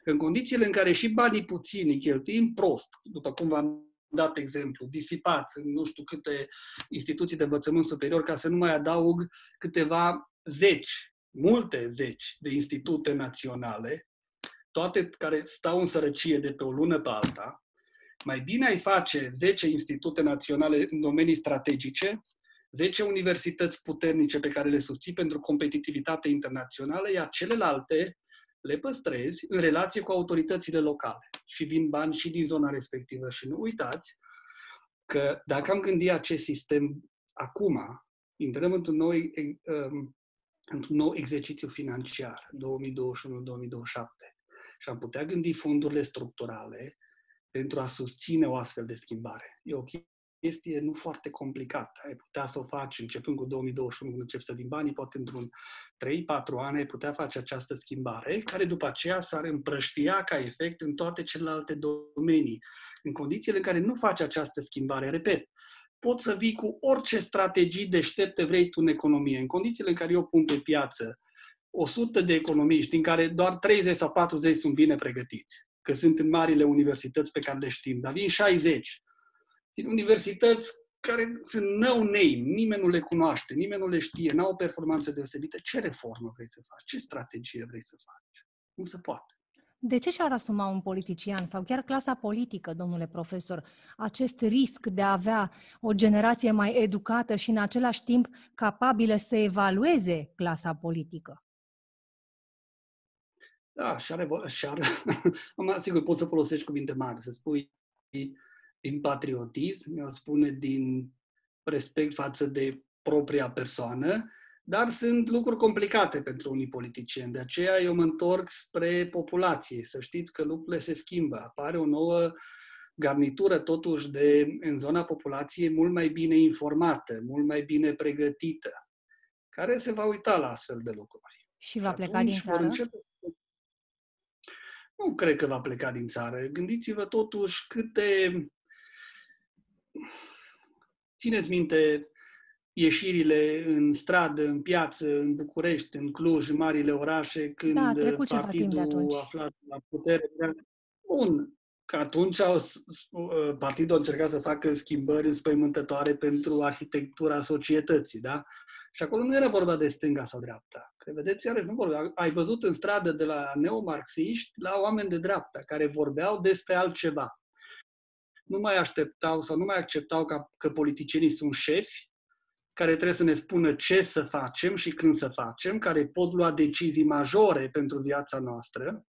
În condițiile în care și banii puțini îi cheltuim prost, după cum v-am dat exemplu, disipați în nu știu câte instituții de învățământ superior, ca să nu mai adaug câteva zeci, multe zeci de institute naționale, toate care stau în sărăcie de pe o lună pe alta, mai bine ai face 10 institute naționale în domenii strategice, 10 universități puternice pe care le susții pentru competitivitate internațională, iar celelalte le păstrezi în relație cu autoritățile locale și vin bani și din zona respectivă. Și nu uitați că dacă am gândit acest sistem acum, intrăm într-un nou, um, într-un nou exercițiu financiar, 2021-2027, și am putea gândi fondurile structurale pentru a susține o astfel de schimbare. E o chestie nu foarte complicată. Ai putea să o faci începând cu 2021, când încep să vin banii, poate într-un 3-4 ani ai putea face această schimbare, care după aceea s-ar împrăștia ca efect în toate celelalte domenii. În condițiile în care nu faci această schimbare, repet, poți să vii cu orice strategii deștepte vrei tu în economie. În condițiile în care eu pun pe piață 100 de economiști, din care doar 30 sau 40 sunt bine pregătiți că sunt în marile universități pe care le știm, dar vin 60 din universități care sunt no name, nimeni nu le cunoaște, nimeni nu le știe, n-au o performanță deosebită. Ce reformă vrei să faci? Ce strategie vrei să faci? Nu se poate. De ce și-ar asuma un politician sau chiar clasa politică, domnule profesor, acest risc de a avea o generație mai educată și în același timp capabilă să evalueze clasa politică? Da, și are, și are <laughs> Am sigur, poți să folosești cuvinte mari, să spui din patriotism, eu spune din respect față de propria persoană, dar sunt lucruri complicate pentru unii politicieni. De aceea eu mă întorc spre populație. Să știți că lucrurile se schimbă. Apare o nouă garnitură totuși de, în zona populației mult mai bine informată, mult mai bine pregătită, care se va uita la astfel de lucruri. Și va pleca din țară? Începe nu cred că va pleca din țară. Gândiți-vă totuși câte... Țineți minte ieșirile în stradă, în piață, în București, în Cluj, în marile orașe, când da, partidul aflat la putere. Bun, că atunci au, uh, partidul a încercat să facă schimbări înspăimântătoare pentru arhitectura societății, da? Și acolo nu era vorba de stânga sau dreapta. Că vedeți, iarăși, nu vorba. Ai văzut în stradă de la neomarxiști la oameni de dreapta care vorbeau despre altceva. Nu mai așteptau sau nu mai acceptau ca, că politicienii sunt șefi care trebuie să ne spună ce să facem și când să facem, care pot lua decizii majore pentru viața noastră.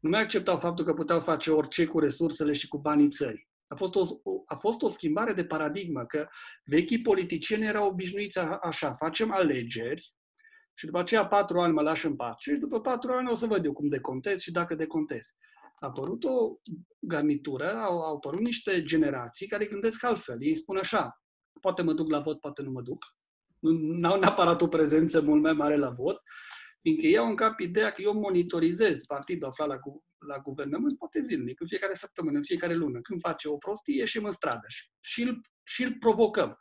Nu mai acceptau faptul că puteau face orice cu resursele și cu banii țării. A fost o, a fost o schimbare de paradigmă, că vechii politicieni erau obișnuiți așa, facem alegeri și după aceea patru ani mă lași în pace și după patru ani o să văd eu cum decontez și dacă decontez. A apărut o garnitură, au, au apărut niște generații care gândesc altfel. Ei spun așa, poate mă duc la vot, poate nu mă duc. Nu au neapărat o prezență mult mai mare la vot, fiindcă iau în cap ideea că eu monitorizez partidul aflat la, gu- la guvernământ poate zilnic, în fiecare săptămână, în fiecare lună. Când face o prostie, ieșim în stradă și, și, îl, și îl provocăm.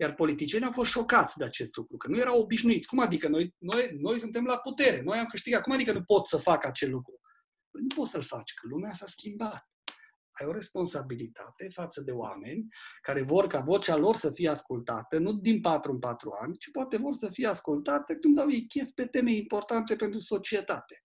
Iar politicienii au fost șocați de acest lucru, că nu erau obișnuiți. Cum adică noi, noi, noi suntem la putere, noi am câștigat. Cum adică nu pot să fac acel lucru? Păi nu poți să-l faci, că lumea s-a schimbat ai o responsabilitate față de oameni care vor ca vocea lor să fie ascultată, nu din patru în patru ani, ci poate vor să fie ascultate când dau ei chef pe teme importante pentru societate.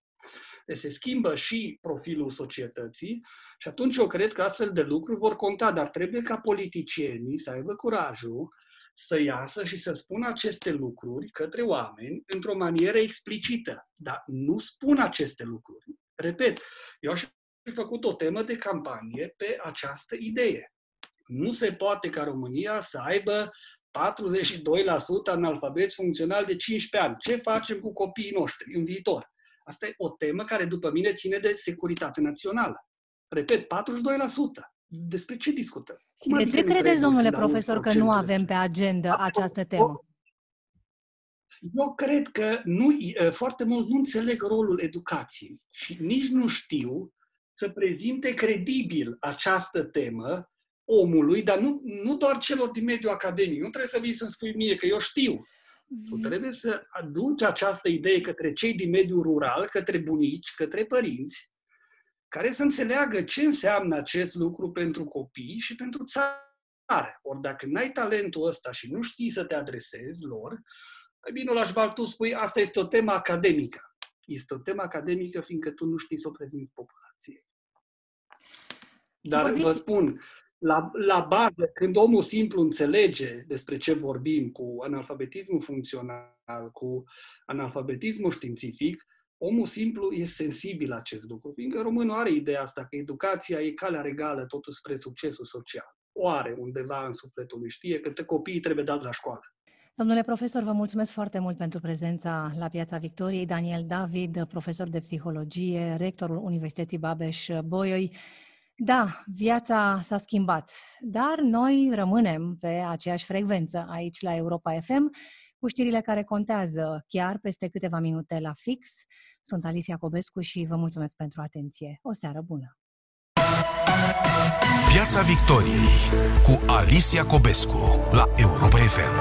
Deci se schimbă și profilul societății și atunci eu cred că astfel de lucruri vor conta, dar trebuie ca politicienii să aibă curajul să iasă și să spună aceste lucruri către oameni într-o manieră explicită. Dar nu spun aceste lucruri. Repet, eu aș făcut o temă de campanie pe această idee. Nu se poate ca România să aibă 42% analfabeți funcțional de 15 ani. Ce facem cu copiii noștri în viitor? Asta e o temă care, după mine, ține de securitate națională. Repet, 42%. Despre ce discutăm? Cum de ce credeți, domnule profesor, că nu avem pe agenda această temă? Eu cred că nu, foarte mulți nu înțeleg rolul educației și nici nu știu să prezinte credibil această temă omului, dar nu, nu doar celor din mediul academic. Nu trebuie să vii să-mi spui mie că eu știu. Tu mhm. trebuie să aduci această idee către cei din mediul rural, către bunici, către părinți, care să înțeleagă ce înseamnă acest lucru pentru copii și pentru țară. Ori dacă n-ai talentul ăsta și nu știi să te adresezi lor, mai bine o lași tu spui, asta este o temă academică. Este o temă academică fiindcă tu nu știi să o prezinți populației. Dar Vorbiți... vă spun, la, la bază, când omul simplu înțelege despre ce vorbim cu analfabetismul funcțional, cu analfabetismul științific, omul simplu e sensibil la acest lucru, fiindcă românul are ideea asta că educația e calea regală totuși spre succesul social. O are undeva în sufletul lui, știe că copiii trebuie dați la școală. Domnule profesor, vă mulțumesc foarte mult pentru prezența la Piața Victoriei. Daniel David, profesor de psihologie, rectorul Universității Babeș-Bolyai. Da, viața s-a schimbat, dar noi rămânem pe aceeași frecvență aici la Europa FM cu știrile care contează chiar peste câteva minute la fix. Sunt Alicia Cobescu și vă mulțumesc pentru atenție. O seară bună! Piața Victoriei cu Alicia Cobescu la Europa FM.